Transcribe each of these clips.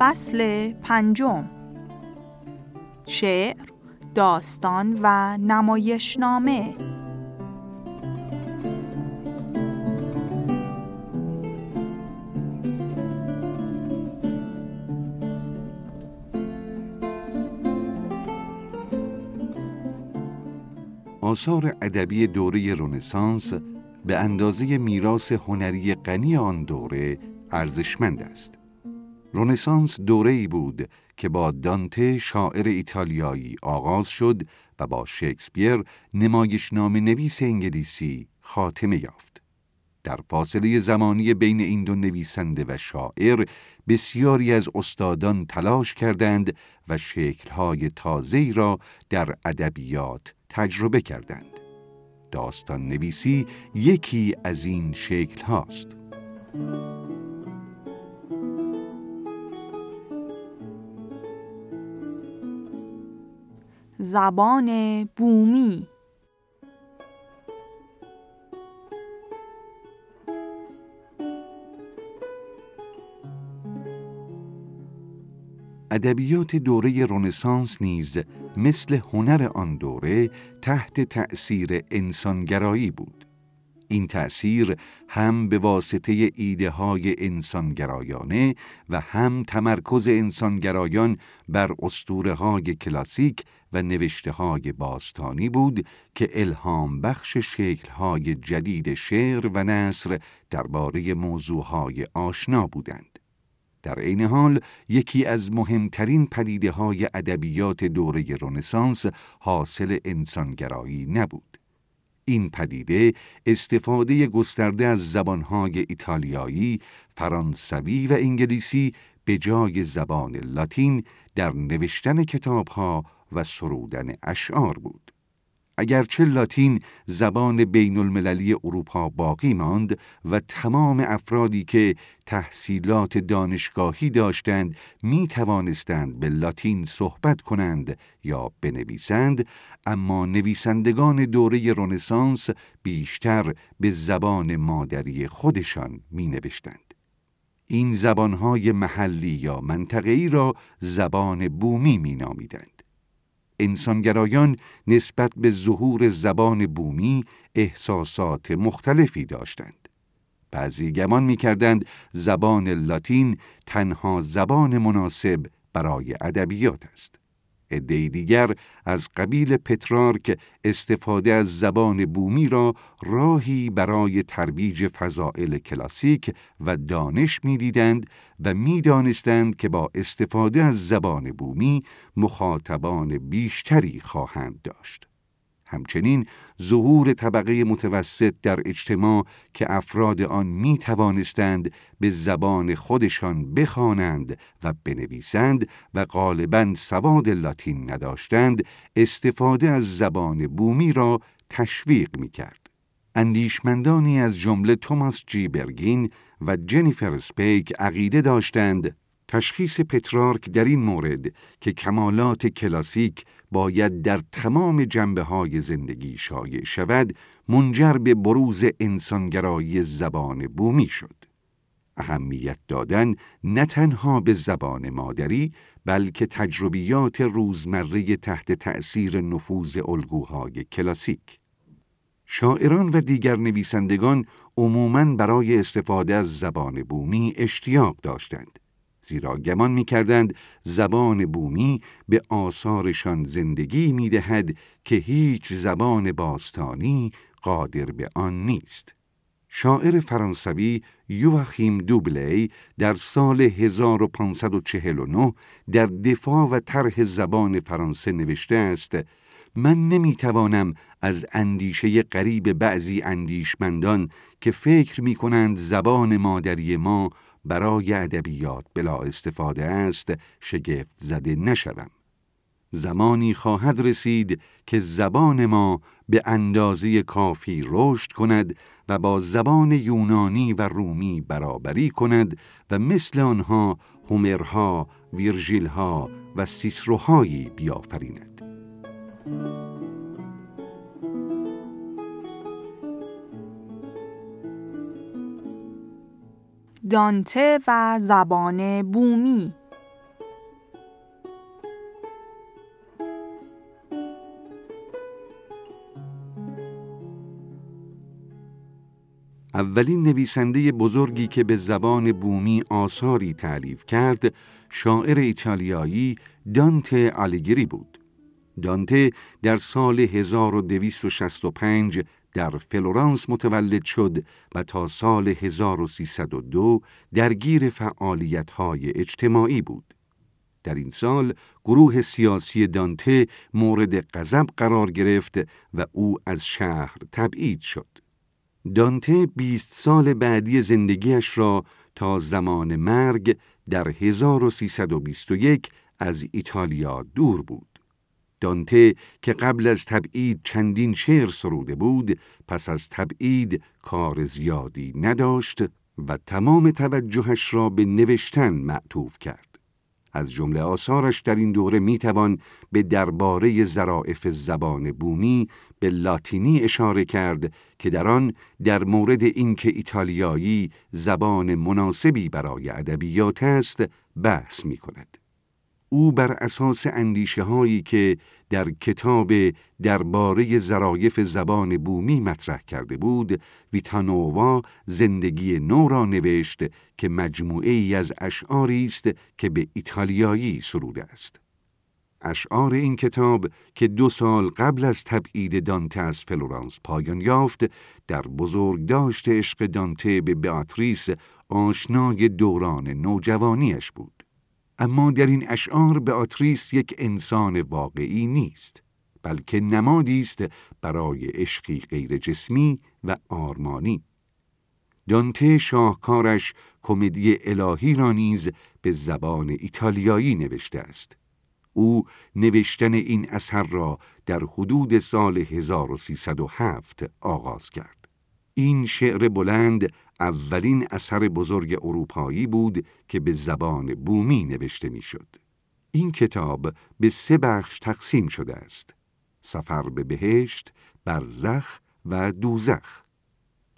فصل پنجم شعر، داستان و نمایشنامه آثار ادبی دوره رنسانس به اندازه میراث هنری غنی آن دوره ارزشمند است. رنسانس دوره بود که با دانته شاعر ایتالیایی آغاز شد و با شکسپیر نمایشنامه نویس انگلیسی خاتمه یافت. در فاصله زمانی بین این دو نویسنده و شاعر بسیاری از استادان تلاش کردند و شکل‌های تازه‌ای را در ادبیات تجربه کردند. داستان نویسی یکی از این شکل هاست. زبان بومی ادبیات دوره رنسانس نیز مثل هنر آن دوره تحت تأثیر انسانگرایی بود. این تأثیر هم به واسطه ایده های انسانگرایانه و هم تمرکز انسانگرایان بر اسطوره های کلاسیک و نوشته های باستانی بود که الهام بخش شکل های جدید شعر و نصر درباره موضوع های آشنا بودند. در عین حال یکی از مهمترین پدیده های ادبیات دوره رنسانس حاصل انسانگرایی نبود. این پدیده استفاده گسترده از زبانهای ایتالیایی، فرانسوی و انگلیسی به جای زبان لاتین در نوشتن کتابها و سرودن اشعار بود. اگرچه لاتین زبان بین المللی اروپا باقی ماند و تمام افرادی که تحصیلات دانشگاهی داشتند می توانستند به لاتین صحبت کنند یا بنویسند اما نویسندگان دوره رنسانس بیشتر به زبان مادری خودشان می نوشتند. این زبانهای محلی یا منطقه‌ای را زبان بومی می نامیدند. انسانگرایان نسبت به ظهور زبان بومی احساسات مختلفی داشتند. بعضی گمان می کردند زبان لاتین تنها زبان مناسب برای ادبیات است. عده دیگر از قبیل پترارک استفاده از زبان بومی را راهی برای ترویج فضائل کلاسیک و دانش می‌دیدند و می‌دانستند که با استفاده از زبان بومی مخاطبان بیشتری خواهند داشت. همچنین ظهور طبقه متوسط در اجتماع که افراد آن می توانستند به زبان خودشان بخوانند و بنویسند و غالبا سواد لاتین نداشتند استفاده از زبان بومی را تشویق می کرد. اندیشمندانی از جمله توماس جی برگین و جنیفر سپیک عقیده داشتند تشخیص پترارک در این مورد که کمالات کلاسیک باید در تمام جنبه های زندگی شایع شود منجر به بروز انسانگرایی زبان بومی شد. اهمیت دادن نه تنها به زبان مادری بلکه تجربیات روزمره تحت تأثیر نفوذ الگوهای کلاسیک. شاعران و دیگر نویسندگان عموماً برای استفاده از زبان بومی اشتیاق داشتند. زیرا گمان می کردند زبان بومی به آثارشان زندگی می دهد که هیچ زبان باستانی قادر به آن نیست. شاعر فرانسوی یوخیم دوبلی در سال 1549 در دفاع و طرح زبان فرانسه نوشته است من نمی‌توانم از اندیشه قریب بعضی اندیشمندان که فکر می کنند زبان مادری ما برای ادبیات بلا استفاده است شگفت زده نشوم. زمانی خواهد رسید که زبان ما به اندازه کافی رشد کند و با زبان یونانی و رومی برابری کند و مثل آنها هومرها، ویرژیلها و سیسروهایی بیافریند. دانته و زبان بومی. اولین نویسنده بزرگی که به زبان بومی آثاری تعلیف کرد شاعر ایتالیایی دانته آلیگری بود. دانته در سال 1265 در فلورانس متولد شد و تا سال 1302 درگیر فعالیت‌های اجتماعی بود. در این سال گروه سیاسی دانته مورد غضب قرار گرفت و او از شهر تبعید شد. دانته 20 سال بعدی زندگیش را تا زمان مرگ در 1321 از ایتالیا دور بود. دانته که قبل از تبعید چندین شعر سروده بود پس از تبعید کار زیادی نداشت و تمام توجهش را به نوشتن معطوف کرد. از جمله آثارش در این دوره می‌توان به درباره ظرافت زبان بومی به لاتینی اشاره کرد که در آن در مورد اینکه ایتالیایی زبان مناسبی برای ادبیات است بحث می کند. او بر اساس اندیشه هایی که در کتاب درباره ظرایف زبان بومی مطرح کرده بود ویتانووا زندگی نو را نوشت که مجموعه ای از اشعاری است که به ایتالیایی سروده است. اشعار این کتاب که دو سال قبل از تبعید دانته از فلورانس پایان یافت در بزرگداشت عشق دانته به بیاتریس آشنای دوران نوجوانیش بود. اما در این اشعار به آتریس یک انسان واقعی نیست بلکه نمادی است برای عشقی غیر جسمی و آرمانی. دانته شاهکارش کمدی الهی را نیز به زبان ایتالیایی نوشته است. او نوشتن این اثر را در حدود سال 1307 آغاز کرد. این شعر بلند اولین اثر بزرگ اروپایی بود که به زبان بومی نوشته می‌شد. این کتاب به سه بخش تقسیم شده است. سفر به بهشت، برزخ و دوزخ.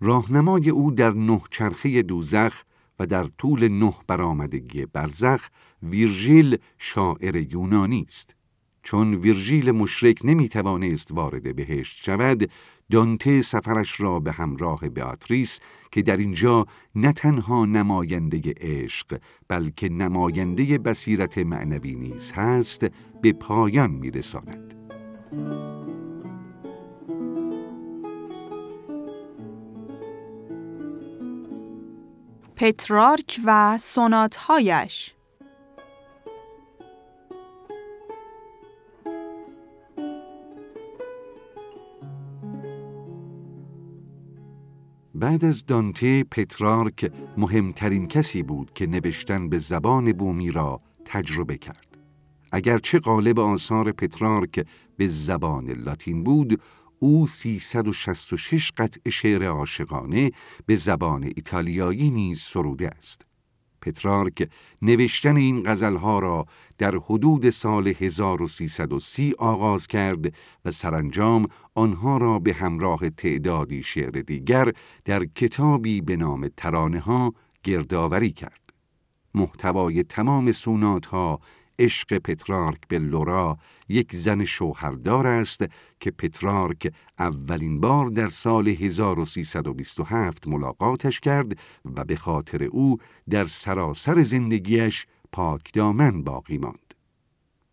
راهنمای او در نه چرخه دوزخ و در طول نه برآمدگی برزخ ویرژیل شاعر یونانی است. چون ویرژیل مشرک نمی توانست وارد بهشت شود دانته سفرش را به همراه بیاتریس که در اینجا نه تنها نماینده عشق بلکه نماینده بصیرت معنوی نیز هست به پایان میرساند. پترارک و سوناتهایش بعد از دانته پترارک مهمترین کسی بود که نوشتن به زبان بومی را تجربه کرد. اگرچه قالب آثار پترارک به زبان لاتین بود، او 366 قطع شعر عاشقانه به زبان ایتالیایی نیز سروده است. پترارک نوشتن این غزلها را در حدود سال 1330 آغاز کرد و سرانجام آنها را به همراه تعدادی شعر دیگر در کتابی به نام ترانه ها گردآوری کرد. محتوای تمام سونات ها عشق پترارک به لورا یک زن شوهردار است که پترارک اولین بار در سال 1327 ملاقاتش کرد و به خاطر او در سراسر زندگیش پاک دامن باقی ماند.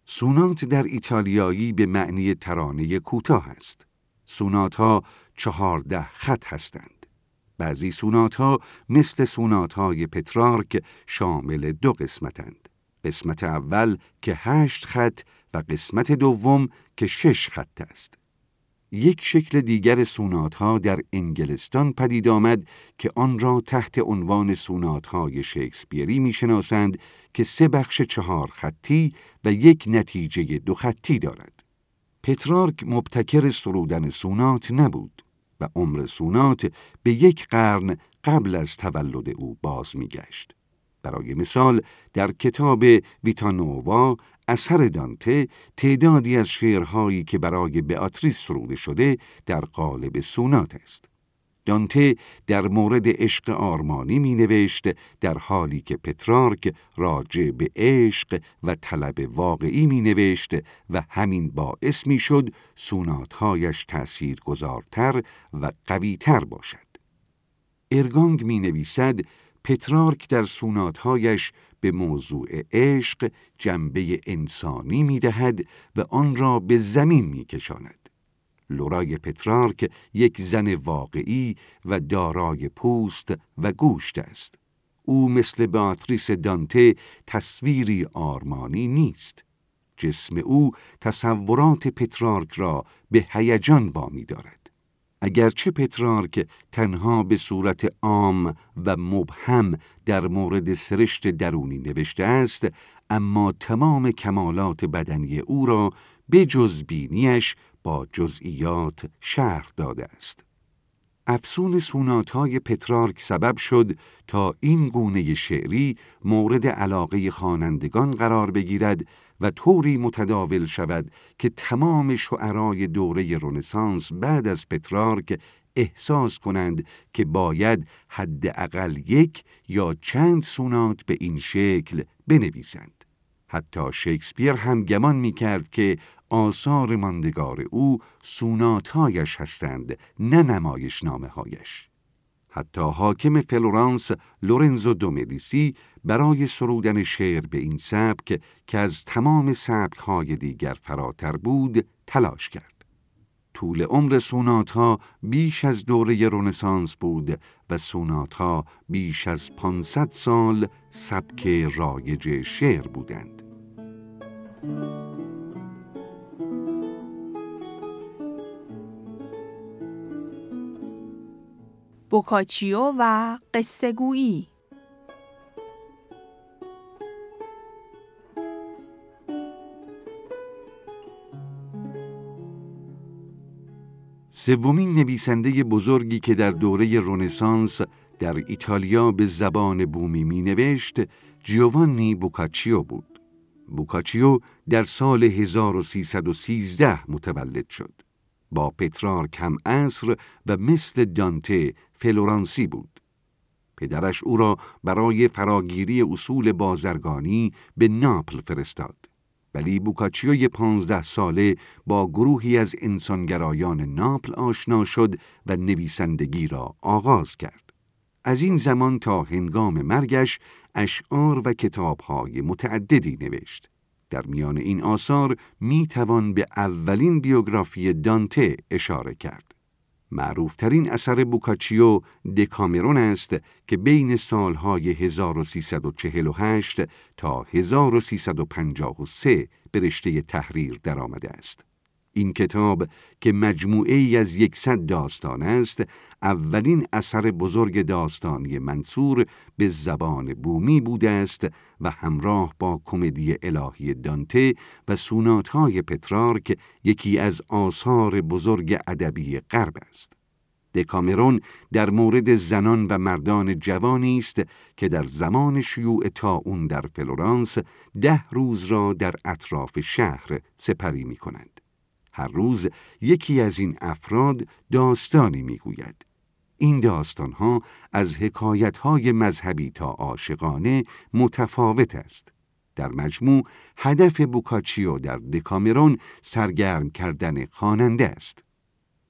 سونات در ایتالیایی به معنی ترانه کوتاه است. سونات ها چهارده خط هستند. بعضی سونات ها مثل سونات های پترارک شامل دو قسمتند. قسمت اول که هشت خط و قسمت دوم که شش خط است. یک شکل دیگر سونات ها در انگلستان پدید آمد که آن را تحت عنوان سونات های شکسپیری می‌شناسند که سه بخش چهار خطی و یک نتیجه دو خطی دارد. پترارک مبتکر سرودن سونات نبود و عمر سونات به یک قرن قبل از تولد او باز میگشت. برای مثال در کتاب ویتانووا اثر دانته تعدادی از شعرهایی که برای بیاتریس سروده شده در قالب سونات است. دانته در مورد عشق آرمانی می نوشت در حالی که پترارک راجع به عشق و طلب واقعی می نوشت و همین باعث می شد سوناتهایش تأثیر گذارتر و قویتر باشد. ارگانگ می نویسد پترارک در سوناتهایش به موضوع عشق جنبه انسانی می دهد و آن را به زمین می کشاند. لورای پترارک یک زن واقعی و دارای پوست و گوشت است. او مثل باتریس دانته تصویری آرمانی نیست. جسم او تصورات پترارک را به هیجان وامی دارد. اگرچه پترارک تنها به صورت عام و مبهم در مورد سرشت درونی نوشته است اما تمام کمالات بدنی او را به جز بینیش با جزئیات شرح داده است. افسون سونات های پترارک سبب شد تا این گونه شعری مورد علاقه خوانندگان قرار بگیرد و طوری متداول شود که تمام شعرای دوره رنسانس بعد از پترارک احساس کنند که باید حداقل یک یا چند سونات به این شکل بنویسند. حتی شکسپیر هم گمان می کرد که آثار ماندگار او سوناتهایش هستند نه نمایش نامه هایش. حتی حاکم فلورانس لورنزو دومدیسی برای سرودن شعر به این سبک که از تمام های دیگر فراتر بود تلاش کرد. طول عمر سونات ها بیش از دوره رنسانس بود و سونات ها بیش از 500 سال سبک رایج شعر بودند. بوکاچیو و قصه گویی سومین نویسنده بزرگی که در دوره رونسانس در ایتالیا به زبان بومی می نوشت جیوانی بوکاچیو بود. بوکاچیو در سال 1313 متولد شد. با پترار کم اصر و مثل دانته فلورانسی بود. پدرش او را برای فراگیری اصول بازرگانی به ناپل فرستاد. ولی بوکاچیوی پانزده ساله با گروهی از انسانگرایان ناپل آشنا شد و نویسندگی را آغاز کرد. از این زمان تا هنگام مرگش اشعار و کتابهای متعددی نوشت. در میان این آثار می توان به اولین بیوگرافی دانته اشاره کرد. معروفترین اثر بوکاچیو دکامرون است که بین سالهای 1348 تا 1353 به رشته تحریر درآمده است. این کتاب که مجموعه ای از یکصد داستان است اولین اثر بزرگ داستانی منصور به زبان بومی بوده است و همراه با کمدی الهی دانته و سوناتهای پترارک یکی از آثار بزرگ ادبی غرب است دکامرون در مورد زنان و مردان جوانی است که در زمان شیوع اون در فلورانس ده روز را در اطراف شهر سپری می کنند. هر روز یکی از این افراد داستانی می‌گوید. این داستانها از حکایتهای مذهبی تا عاشقانه متفاوت است. در مجموع هدف بوکاچیو در دکامرون سرگرم کردن خواننده است.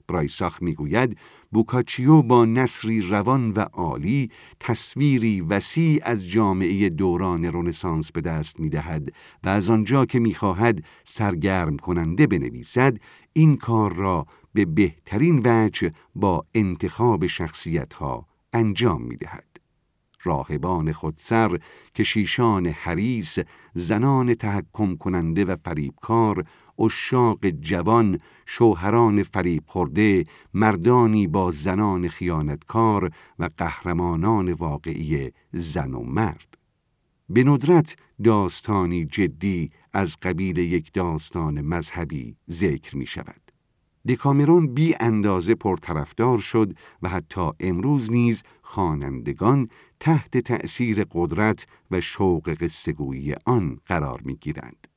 برایساخ می‌گوید بوکاچیو با نصری روان و عالی تصویری وسیع از جامعه دوران رنسانس به دست می‌دهد و از آنجا که می‌خواهد سرگرم کننده بنویسد این کار را به بهترین وجه با انتخاب شخصیت ها انجام می‌دهد. راهبان خودسر کشیشان حریس زنان تحکم کننده و فریبکار اشاق جوان شوهران فریب خورده مردانی با زنان خیانتکار و قهرمانان واقعی زن و مرد به ندرت داستانی جدی از قبیل یک داستان مذهبی ذکر می شود دکامرون بی اندازه پرطرفدار شد و حتی امروز نیز خوانندگان تحت تأثیر قدرت و شوق قصهگویی آن قرار می گیرند.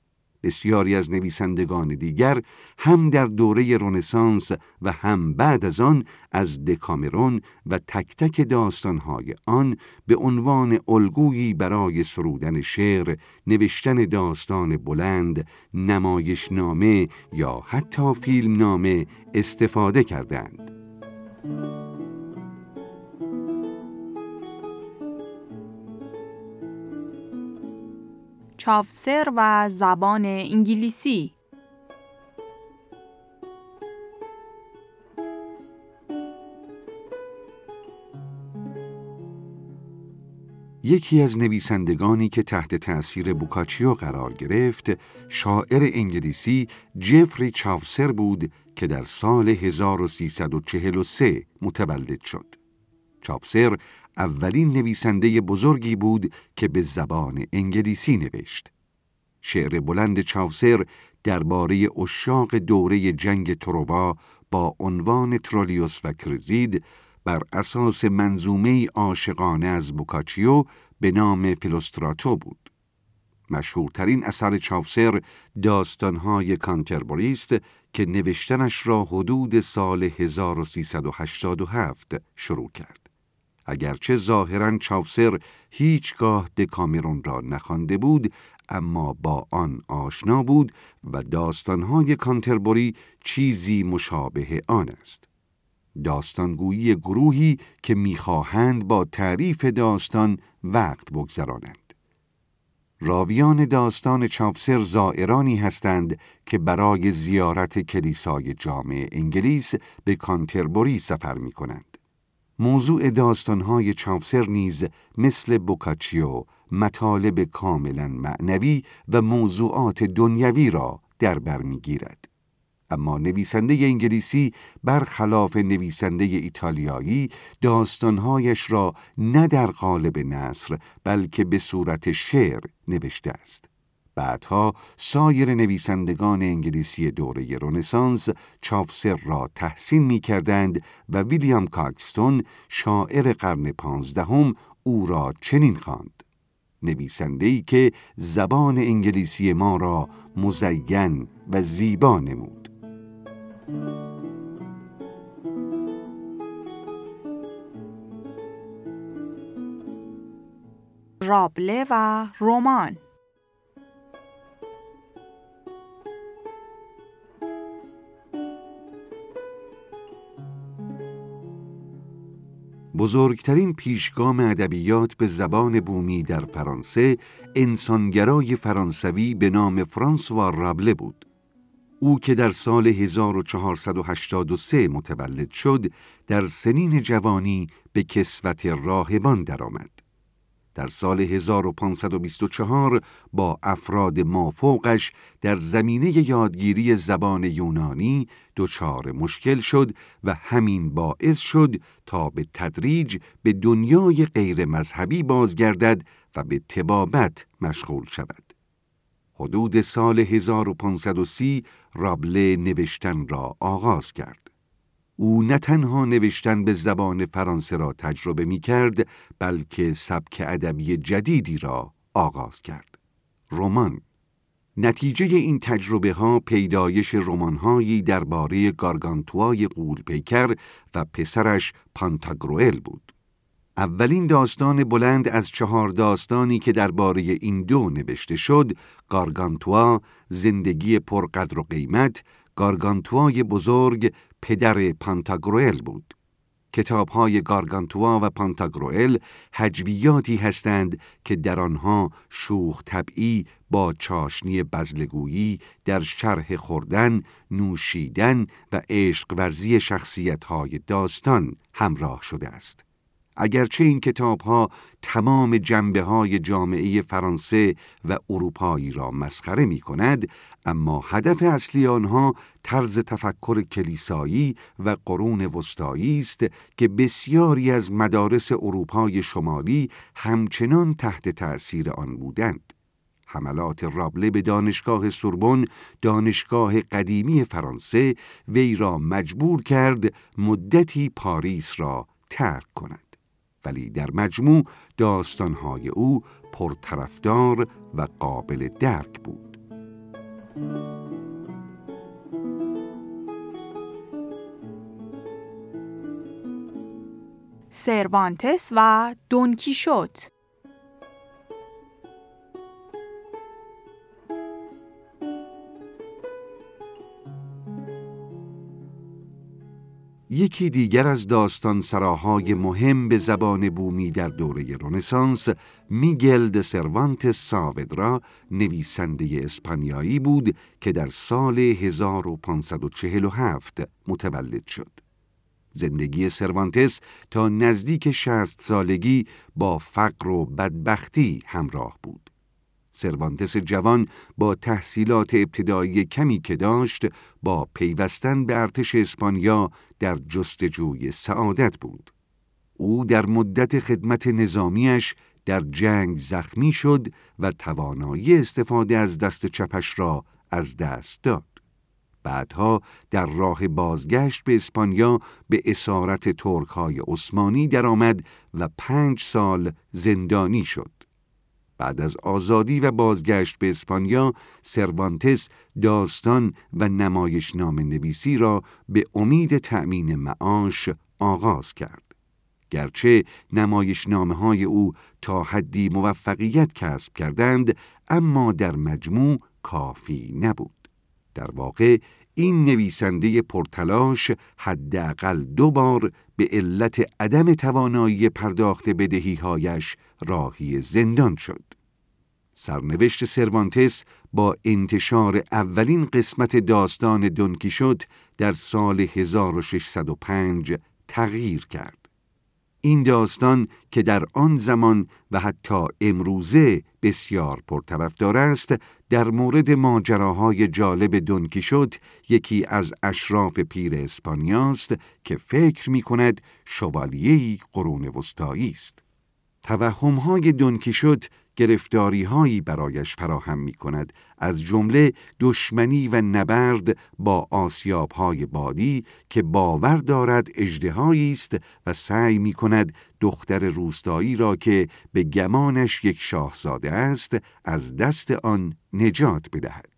بسیاری از نویسندگان دیگر هم در دوره رنسانس و هم بعد از آن از دکامرون و تک تک داستانهای آن به عنوان الگویی برای سرودن شعر، نوشتن داستان بلند، نمایشنامه یا حتی فیلمنامه استفاده کردند. چافسر و زبان انگلیسی یکی از نویسندگانی که تحت تأثیر بوکاچیو قرار گرفت شاعر انگلیسی جفری چافسر بود که در سال 1343 متولد شد. چافسر اولین نویسنده بزرگی بود که به زبان انگلیسی نوشت. شعر بلند چافسر درباره اشاق دوره جنگ تروبا با عنوان ترولیوس و کرزید بر اساس منظومه عاشقانه از بوکاچیو به نام فیلوستراتو بود. مشهورترین اثر چاوسر داستانهای کانتربوریست که نوشتنش را حدود سال 1387 شروع کرد. اگرچه ظاهرا چاوسر هیچگاه دکامرون را نخوانده بود اما با آن آشنا بود و داستانهای کانتربوری چیزی مشابه آن است. داستانگویی گروهی که می‌خواهند با تعریف داستان وقت بگذرانند. راویان داستان چاپسر زائرانی هستند که برای زیارت کلیسای جامع انگلیس به کانتربوری سفر می کنند. موضوع داستانهای چاپسر نیز مثل بوکاچیو مطالب کاملا معنوی و موضوعات دنیوی را در بر می‌گیرد. اما نویسنده انگلیسی برخلاف نویسنده ایتالیایی داستانهایش را نه در قالب نصر بلکه به صورت شعر نوشته است. بعدها سایر نویسندگان انگلیسی دوره رونسانس چافسر را تحسین می کردند و ویلیام کاکستون شاعر قرن پانزدهم او را چنین خواند. نویسنده‌ای که زبان انگلیسی ما را مزین و زیبا نمود. رابله و رمان بزرگترین پیشگام ادبیات به زبان بومی در فرانسه انسانگرای فرانسوی به نام فرانسوا رابله بود. او که در سال 1483 متولد شد در سنین جوانی به کسوت راهبان درآمد. در سال 1524 با افراد مافوقش در زمینه یادگیری زبان یونانی دچار مشکل شد و همین باعث شد تا به تدریج به دنیای غیر مذهبی بازگردد و به تبابت مشغول شود. حدود سال 1530 رابله نوشتن را آغاز کرد. او نه تنها نوشتن به زبان فرانسه را تجربه می کرد بلکه سبک ادبی جدیدی را آغاز کرد. رمان نتیجه این تجربه ها پیدایش رمانهایی درباره گارگانتوای قولپیکر و پسرش پانتاگروئل بود. اولین داستان بلند از چهار داستانی که درباره این دو نوشته شد گارگانتوا زندگی پرقدر و قیمت گارگانتوای بزرگ پدر پانتاگروئل بود کتاب های گارگانتوا و پانتاگروئل هجویاتی هستند که در آنها شوخ طبعی با چاشنی بزلگویی در شرح خوردن، نوشیدن و عشق ورزی شخصیت های داستان همراه شده است. اگرچه این کتاب ها تمام جنبه های جامعه فرانسه و اروپایی را مسخره می کند اما هدف اصلی آنها طرز تفکر کلیسایی و قرون وسطایی است که بسیاری از مدارس اروپای شمالی همچنان تحت تأثیر آن بودند. حملات رابله به دانشگاه سوربن دانشگاه قدیمی فرانسه وی را مجبور کرد مدتی پاریس را ترک کند. ولی در مجموع داستانهای او پرطرفدار و قابل درک بود. سروانتس و شد یکی دیگر از داستان سراهای مهم به زبان بومی در دوره رونسانس میگل د سروانت ساودرا نویسنده اسپانیایی بود که در سال 1547 متولد شد. زندگی سروانتس تا نزدیک شست سالگی با فقر و بدبختی همراه بود. سروانتس جوان با تحصیلات ابتدایی کمی که داشت با پیوستن به ارتش اسپانیا در جستجوی سعادت بود. او در مدت خدمت نظامیش در جنگ زخمی شد و توانایی استفاده از دست چپش را از دست داد. بعدها در راه بازگشت به اسپانیا به اسارت ترک های عثمانی درآمد و پنج سال زندانی شد. بعد از آزادی و بازگشت به اسپانیا سروانتس داستان و نمایش نام نویسی را به امید تأمین معاش آغاز کرد. گرچه نمایش نامه های او تا حدی موفقیت کسب کردند اما در مجموع کافی نبود. در واقع این نویسنده پرتلاش حداقل دو بار به علت عدم توانایی پرداخت بدهیهایش راهی زندان شد. سرنوشت سروانتس با انتشار اولین قسمت داستان دونکیشوت در سال 1605 تغییر کرد. این داستان که در آن زمان و حتی امروزه بسیار پرطرفدار است در مورد ماجراهای جالب دونکیشوت یکی از اشراف پیر اسپانیاست که فکر می کند شوالیهی قرون وسطایی است. توهمهای دونکیشوت گرفتاری هایی برایش فراهم می کند از جمله دشمنی و نبرد با آسیاب های بادی که باور دارد اجدهایی است و سعی می کند دختر روستایی را که به گمانش یک شاهزاده است از دست آن نجات بدهد.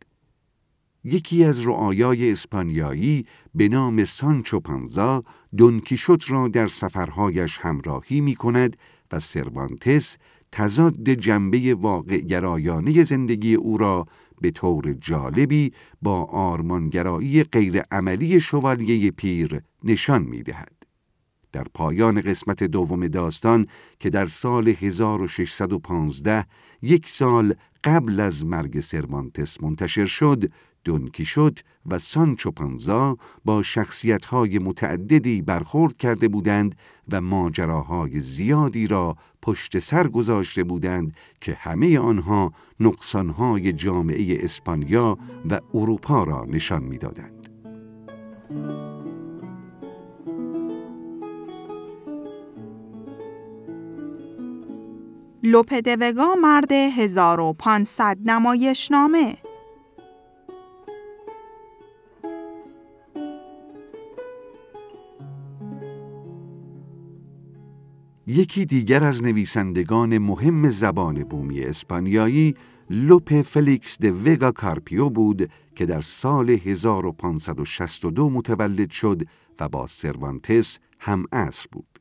یکی از رعایای اسپانیایی به نام سانچو پانزا دونکیشوت را در سفرهایش همراهی می کند و سروانتس تضاد جنبه واقع گرایانه زندگی او را به طور جالبی با آرمانگرایی غیرعملی شوالیه پیر نشان می دهد. در پایان قسمت دوم داستان که در سال 1615 یک سال قبل از مرگ سروانتس منتشر شد دونکیشوت و سانچو پانزا با شخصیت‌های متعددی برخورد کرده بودند و ماجراهای زیادی را پشت سر گذاشته بودند که همه آنها نقصانهای جامعه اسپانیا و اروپا را نشان می‌دادند. لوپ د وگا مرد 1500 نمایشنامه یکی دیگر از نویسندگان مهم زبان بومی اسپانیایی لوپ فلیکس د وگا کارپیو بود که در سال 1562 متولد شد و با سروانتس هم عصر بود.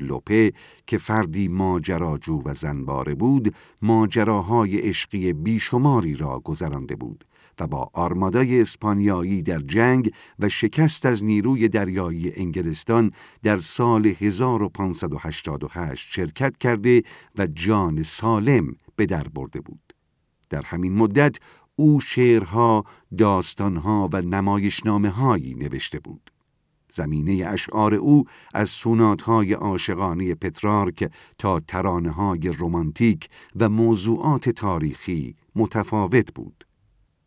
لوپه که فردی ماجراجو و زنباره بود ماجراهای عشقی بیشماری را گذرانده بود و با آرمادای اسپانیایی در جنگ و شکست از نیروی دریایی انگلستان در سال 1588 شرکت کرده و جان سالم به در برده بود. در همین مدت او شعرها، داستانها و نمایشنامه هایی نوشته بود. زمینه اشعار او از سوناتهای عاشقانه پترارک تا ترانه های رومانتیک و موضوعات تاریخی متفاوت بود.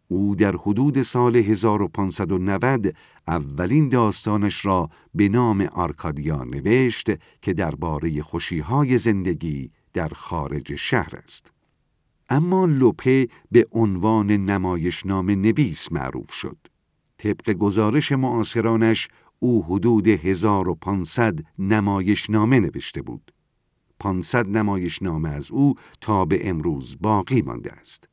او در حدود سال 1590 اولین داستانش را به نام آرکادیا نوشت که درباره خوشیهای زندگی در خارج شهر است. اما لوپه به عنوان نمایشنامه نویس معروف شد. طبق گزارش معاصرانش او حدود 1500 نمایشنامه نوشته بود. 500 نمایشنامه از او تا به امروز باقی مانده است.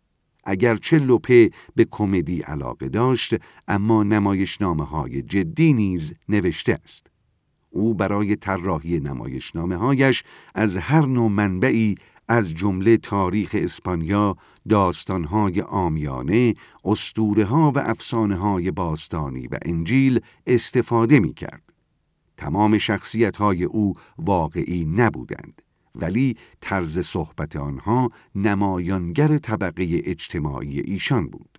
اگرچه لوپه به کمدی علاقه داشت اما نمایشنامه های جدی نیز نوشته است. او برای طراحی نمایشنامه هایش از هر نوع منبعی از جمله تاریخ اسپانیا، داستانهای آمیانه، اسطوره ها و افسانه های باستانی و انجیل استفاده می کرد. تمام شخصیت های او واقعی نبودند ولی طرز صحبت آنها نمایانگر طبقه اجتماعی ایشان بود.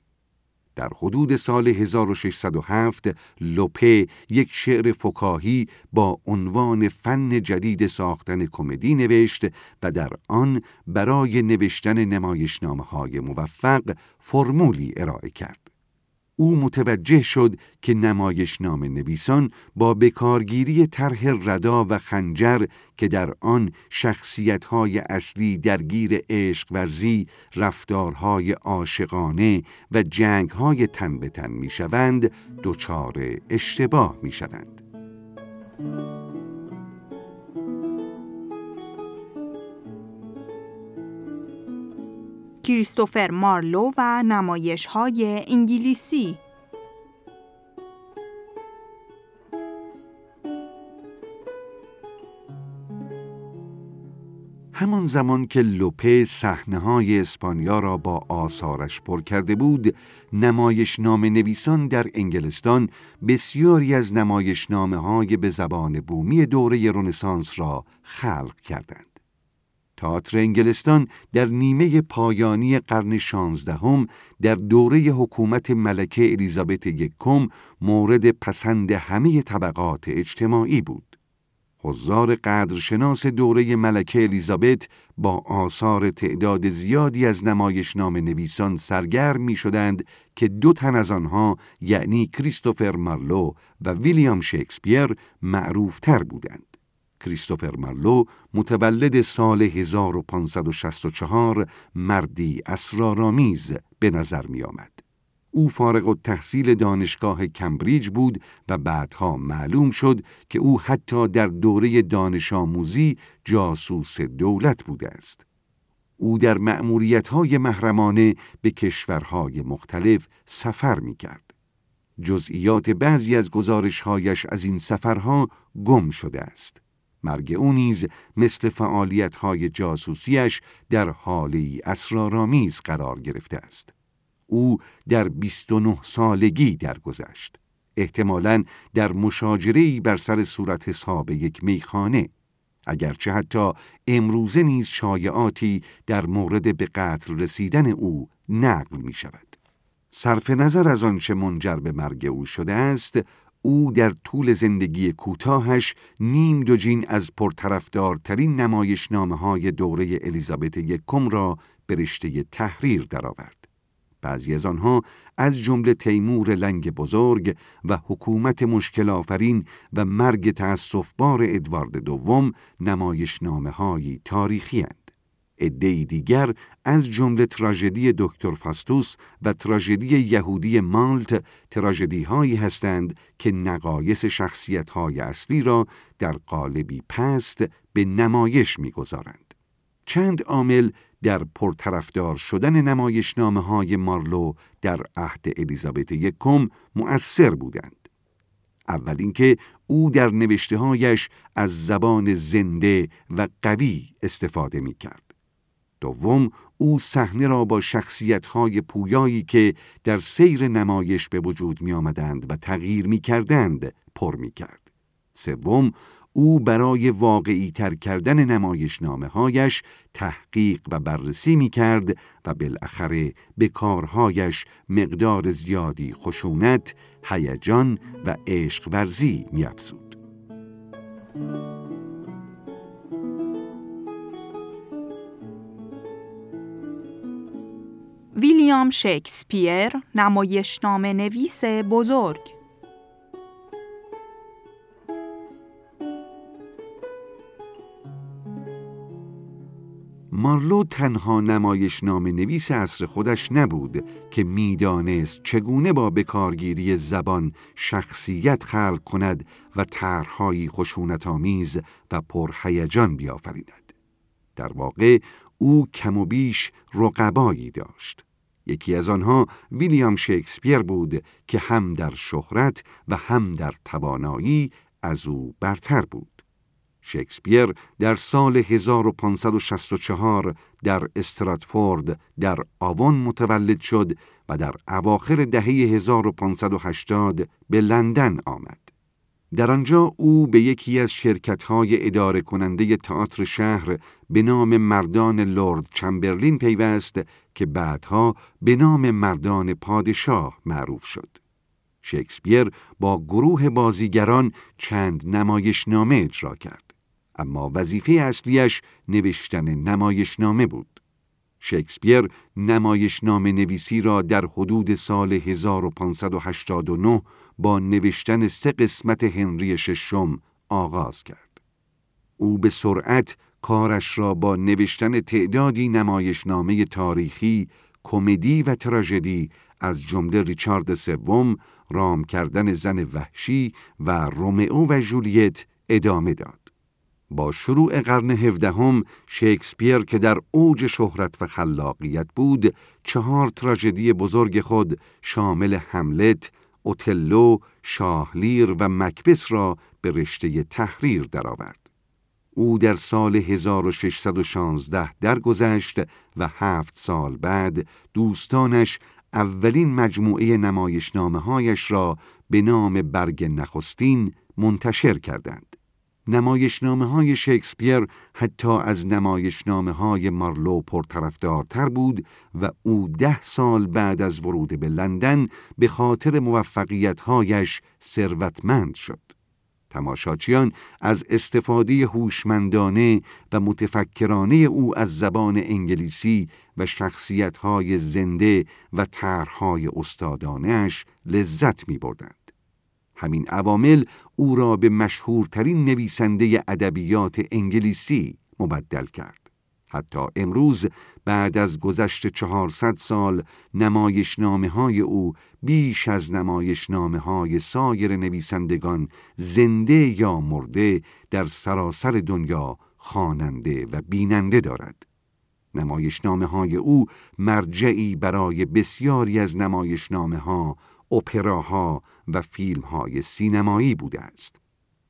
در حدود سال 1607 لوپه یک شعر فکاهی با عنوان فن جدید ساختن کمدی نوشت و در آن برای نوشتن نمایشنامه های موفق فرمولی ارائه کرد. او متوجه شد که نمایش نام نویسان با بکارگیری طرح ردا و خنجر که در آن شخصیت‌های اصلی درگیر عشق ورزی، رفتارهای عاشقانه و جنگهای تن به تن می‌شوند، دچار اشتباه می‌شوند. کریستوفر مارلو و نمایش های انگلیسی همان زمان که لوپه صحنه های اسپانیا را با آثارش پر کرده بود، نمایش نام نویسان در انگلستان بسیاری از نمایش های به زبان بومی دوره رنسانس را خلق کردند. تئاتر انگلستان در نیمه پایانی قرن شانزدهم در دوره حکومت ملکه الیزابت یکم مورد پسند همه طبقات اجتماعی بود. حضار قدرشناس دوره ملکه الیزابت با آثار تعداد زیادی از نام نویسان سرگرم می شدند که دو تن از آنها یعنی کریستوفر مارلو و ویلیام شکسپیر معروفتر بودند. کریستوفر مرلو متولد سال 1564 مردی اسرارآمیز به نظر می آمد. او فارغ التحصیل دانشگاه کمبریج بود و بعدها معلوم شد که او حتی در دوره دانش آموزی جاسوس دولت بوده است. او در مأموریت‌های محرمانه به کشورهای مختلف سفر می کرد. جزئیات بعضی از گزارشهایش از این سفرها گم شده است. مرگ او نیز مثل های جاسوسیش در حالی اسرارآمیز قرار گرفته است. او در 29 سالگی درگذشت. احتمالاً در مشاجره‌ای بر سر صورت حساب یک میخانه اگرچه حتی امروزه نیز شایعاتی در مورد به قتل رسیدن او نقل می شود. صرف نظر از آنچه منجر به مرگ او شده است او در طول زندگی کوتاهش نیم دوجین از پرطرفدارترین نمایشنامه های دوره الیزابت یکم را به تحریر درآورد. بعضی از آنها از جمله تیمور لنگ بزرگ و حکومت مشکل آفرین و مرگ تأسفبار ادوارد دوم نمایشنامه هایی تاریخی هند. عدهای دیگر از جمله تراژدی دکتر فاستوس و تراژدی یهودی مالت تراژدی هایی هستند که نقایص شخصیت های اصلی را در قالبی پست به نمایش می‌گذارند. چند عامل در پرطرفدار شدن نمایشنامه های مارلو در عهد الیزابت یکم مؤثر بودند. اول اینکه او در نوشته از زبان زنده و قوی استفاده می کرد. دوم او صحنه را با شخصیت‌های پویایی که در سیر نمایش به وجود می آمدند و تغییر می کردند پر می کرد. سوم او برای واقعی تر کردن نمایش نامه هایش تحقیق و بررسی می کرد و بالاخره به کارهایش مقدار زیادی خشونت، هیجان و عشق ورزی می افزود. ویلیام شکسپیر نمایشنامه نویس بزرگ مارلو تنها نمایشنامه نویس عصر خودش نبود که می‌دانست چگونه با بکارگیری زبان شخصیت خلق کند و طرحهایی خشونتآمیز و پرهیجان بیافریند. در واقع او کم و بیش رقبایی داشت. یکی از آنها ویلیام شکسپیر بود که هم در شهرت و هم در توانایی از او برتر بود. شکسپیر در سال 1564 در استراتفورد در آوان متولد شد و در اواخر دهه 1580 به لندن آمد. در آنجا او به یکی از شرکت‌های اداره کننده تئاتر شهر به نام مردان لورد چمبرلین پیوست که بعدها به نام مردان پادشاه معروف شد. شکسپیر با گروه بازیگران چند نمایشنامه اجرا کرد. اما وظیفه اصلیش نوشتن نمایشنامه بود. شکسپیر نمایشنامه نویسی را در حدود سال 1589 با نوشتن سه قسمت هنری ششم آغاز کرد. او به سرعت کارش را با نوشتن تعدادی نمایشنامه تاریخی، کمدی و تراژدی از جمله ریچارد سوم، رام کردن زن وحشی و رومئو و جولیت ادامه داد. با شروع قرن هفدهم شکسپیر که در اوج شهرت و خلاقیت بود چهار تراژدی بزرگ خود شامل حملت، اوتلو، شاهلیر و مکبس را به رشته تحریر درآورد. او در سال 1616 درگذشت و هفت سال بعد دوستانش اولین مجموعه نمایشنامه هایش را به نام برگ نخستین منتشر کردند. نمایشنامه های شکسپیر حتی از نمایشنامه های مارلو پرطرفدارتر بود و او ده سال بعد از ورود به لندن به خاطر موفقیتهایش ثروتمند شد. تماشاچیان از استفاده هوشمندانه و متفکرانه او از زبان انگلیسی و شخصیتهای زنده و طرحهای استادانش لذت می بردند. همین عوامل او را به مشهورترین نویسنده ادبیات انگلیسی مبدل کرد. حتی امروز بعد از گذشت چهارصد سال نمایشنامه های او بیش از نمایشنامه های سایر نویسندگان زنده یا مرده در سراسر دنیا خواننده و بیننده دارد. نمایشنامه های او مرجعی برای بسیاری از نمایشنامه ها، اپراها و فیلم های سینمایی بوده است.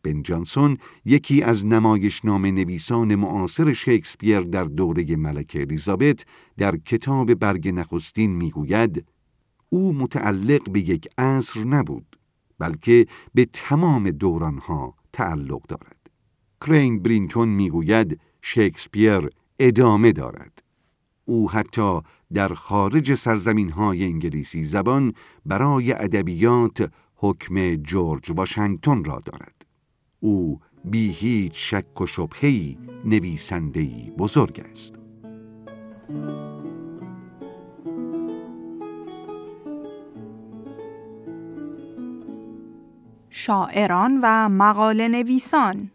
بن جانسون یکی از نمایشنامه نویسان معاصر شکسپیر در دوره ملکه الیزابت در کتاب برگ نخستین می‌گوید او متعلق به یک عصر نبود بلکه به تمام دورانها تعلق دارد. کرین برینتون می‌گوید شکسپیر ادامه دارد. او حتی در خارج سرزمین های انگلیسی زبان برای ادبیات حکم جورج واشنگتن را دارد. او بی هیچ شک و شبهی نویسندهی بزرگ است. شاعران و مقاله نویسان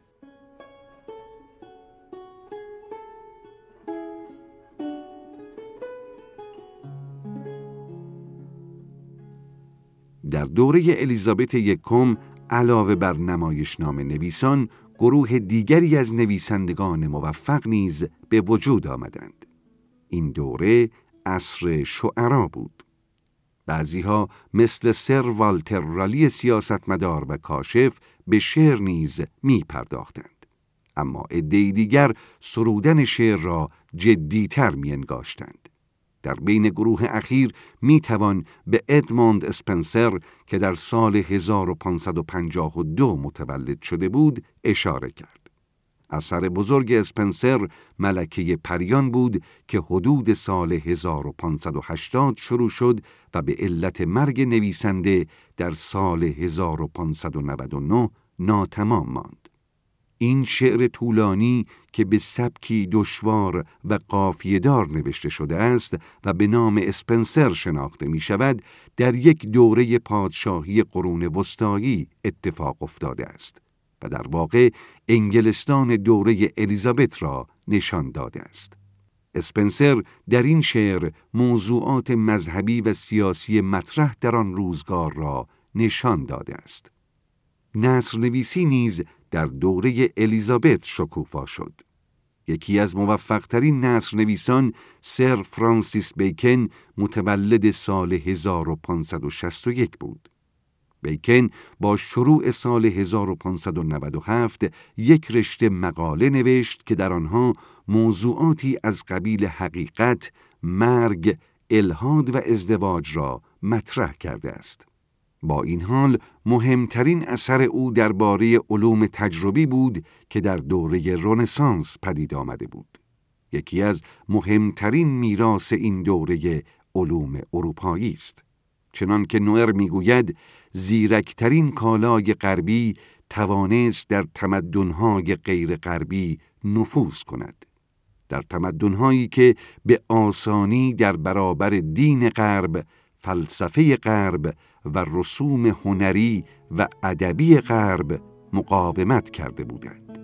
در دوره الیزابت یکم علاوه بر نمایشنامه نویسان گروه دیگری از نویسندگان موفق نیز به وجود آمدند. این دوره عصر شعرا بود. بعضیها مثل سر والتر رالی سیاستمدار و کاشف به شعر نیز می پرداختند. اما عدهای دیگر سرودن شعر را جدیتر می انگاشتند. در بین گروه اخیر می توان به ادموند اسپنسر که در سال 1552 متولد شده بود اشاره کرد. اثر بزرگ اسپنسر ملکه پریان بود که حدود سال 1580 شروع شد و به علت مرگ نویسنده در سال 1599 ناتمام ماند. این شعر طولانی که به سبکی دشوار و قافیهدار نوشته شده است و به نام اسپنسر شناخته می شود در یک دوره پادشاهی قرون وسطایی اتفاق افتاده است و در واقع انگلستان دوره الیزابت را نشان داده است. اسپنسر در این شعر موضوعات مذهبی و سیاسی مطرح در آن روزگار را نشان داده است. نصر نویسی نیز در دوره الیزابت شکوفا شد. یکی از موفقترین نصر نویسان سر فرانسیس بیکن متولد سال 1561 بود. بیکن با شروع سال 1597 یک رشته مقاله نوشت که در آنها موضوعاتی از قبیل حقیقت، مرگ، الهاد و ازدواج را مطرح کرده است. با این حال مهمترین اثر او درباره علوم تجربی بود که در دوره رنسانس پدید آمده بود. یکی از مهمترین میراث این دوره علوم اروپایی است. چنان که نوئر می‌گوید زیرکترین کالای غربی توانست در تمدنهای غیر غربی نفوذ کند. در تمدنهایی که به آسانی در برابر دین غرب، فلسفه غرب و رسوم هنری و ادبی غرب مقاومت کرده بودند.